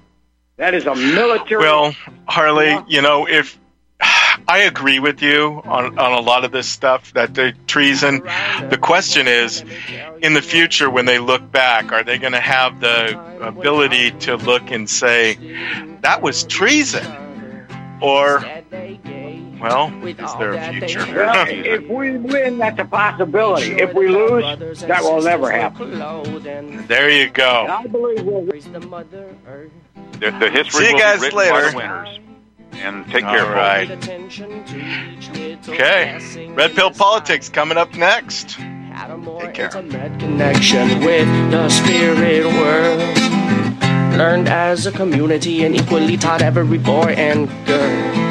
That is a military. Well, Harley, you know, if I agree with you on, on a lot of this stuff that the treason, the question is, in the future when they look back, are they going to have the ability to look and say that was treason, or well, is there a future? Well, if we win, that's a possibility. If we lose, that will never happen. there you go. I believe we'll. The, the history See you will guys be written later. By the winners. And take care, All right. Okay, Red Pill Politics coming up next. Take care. connection with the spirit world. Learned as a community and equally taught every boy and girl.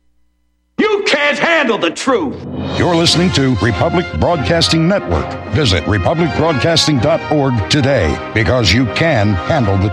Can't handle the truth. You're listening to Republic Broadcasting Network. Visit republicbroadcasting.org today because you can handle the truth.